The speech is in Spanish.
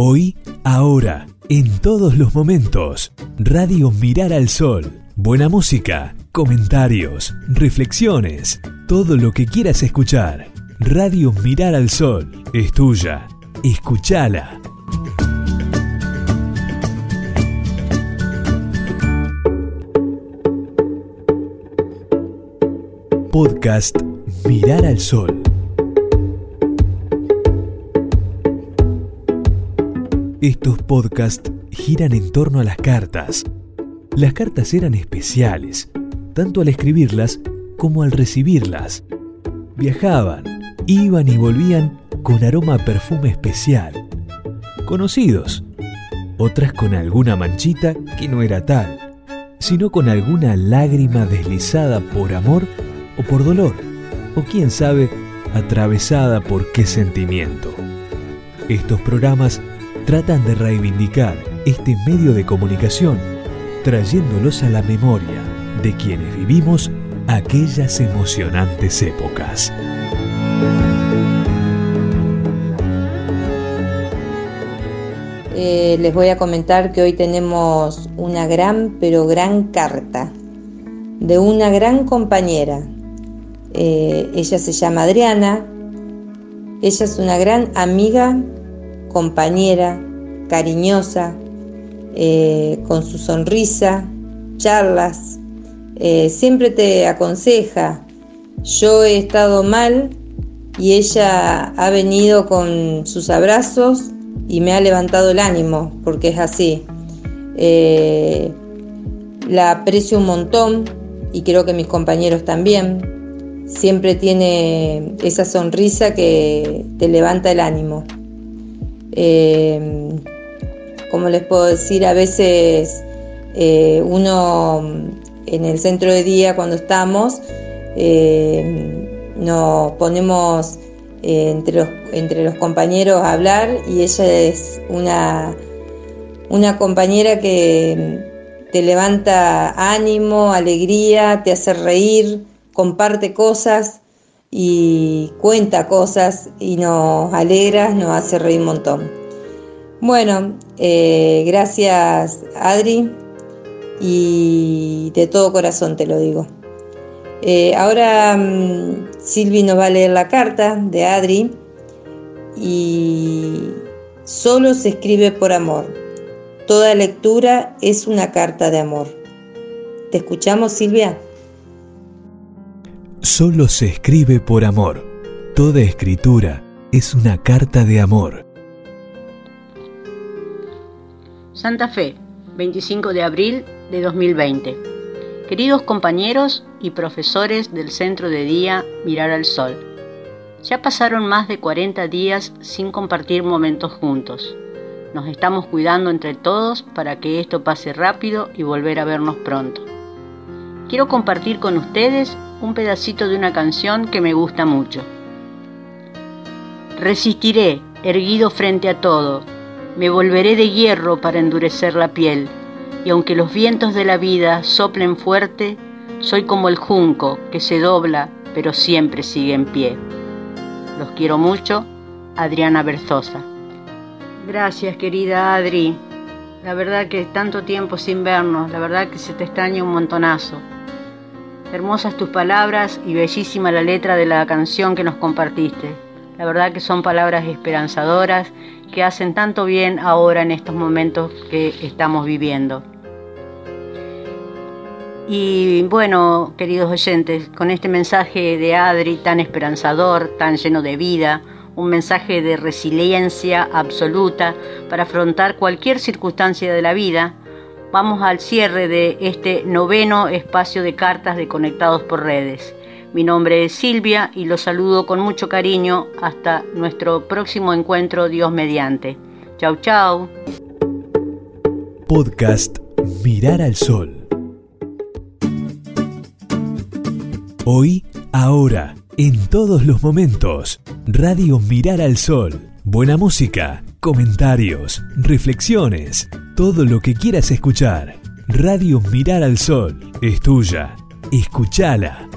Hoy, ahora, en todos los momentos. Radio Mirar al Sol. Buena música, comentarios, reflexiones, todo lo que quieras escuchar. Radio Mirar al Sol es tuya. Escúchala. Podcast Mirar al Sol. Estos podcasts giran en torno a las cartas. Las cartas eran especiales, tanto al escribirlas como al recibirlas. Viajaban, iban y volvían con aroma a perfume especial. Conocidos, otras con alguna manchita que no era tal, sino con alguna lágrima deslizada por amor o por dolor, o quién sabe, atravesada por qué sentimiento. Estos programas tratan de reivindicar este medio de comunicación, trayéndolos a la memoria de quienes vivimos aquellas emocionantes épocas. Eh, les voy a comentar que hoy tenemos una gran, pero gran carta de una gran compañera. Eh, ella se llama Adriana. Ella es una gran amiga compañera, cariñosa, eh, con su sonrisa, charlas, eh, siempre te aconseja. Yo he estado mal y ella ha venido con sus abrazos y me ha levantado el ánimo, porque es así. Eh, la aprecio un montón y creo que mis compañeros también. Siempre tiene esa sonrisa que te levanta el ánimo. Eh, como les puedo decir, a veces eh, uno en el centro de día cuando estamos eh, nos ponemos entre, los, entre los compañeros a hablar y ella es una, una compañera que te levanta ánimo, alegría, te hace reír, comparte cosas y cuenta cosas y nos alegra, nos hace reír un montón. Bueno, eh, gracias Adri y de todo corazón te lo digo. Eh, ahora mm, Silvi nos va a leer la carta de Adri y solo se escribe por amor. Toda lectura es una carta de amor. ¿Te escuchamos Silvia? Solo se escribe por amor. Toda escritura es una carta de amor. Santa Fe, 25 de abril de 2020. Queridos compañeros y profesores del Centro de Día Mirar al Sol, ya pasaron más de 40 días sin compartir momentos juntos. Nos estamos cuidando entre todos para que esto pase rápido y volver a vernos pronto. Quiero compartir con ustedes un pedacito de una canción que me gusta mucho. Resistiré, erguido frente a todo, me volveré de hierro para endurecer la piel, y aunque los vientos de la vida soplen fuerte, soy como el junco que se dobla pero siempre sigue en pie. Los quiero mucho, Adriana Berzosa. Gracias querida Adri, la verdad que tanto tiempo sin vernos, la verdad que se te extraña un montonazo. Hermosas tus palabras y bellísima la letra de la canción que nos compartiste. La verdad que son palabras esperanzadoras que hacen tanto bien ahora en estos momentos que estamos viviendo. Y bueno, queridos oyentes, con este mensaje de Adri tan esperanzador, tan lleno de vida, un mensaje de resiliencia absoluta para afrontar cualquier circunstancia de la vida, Vamos al cierre de este noveno espacio de cartas de Conectados por Redes. Mi nombre es Silvia y los saludo con mucho cariño hasta nuestro próximo encuentro Dios mediante. Chau, chau. Podcast Mirar al Sol. Hoy, ahora, en todos los momentos. Radio Mirar al Sol. Buena música, comentarios, reflexiones todo lo que quieras escuchar. Radio Mirar al Sol es tuya. Escúchala.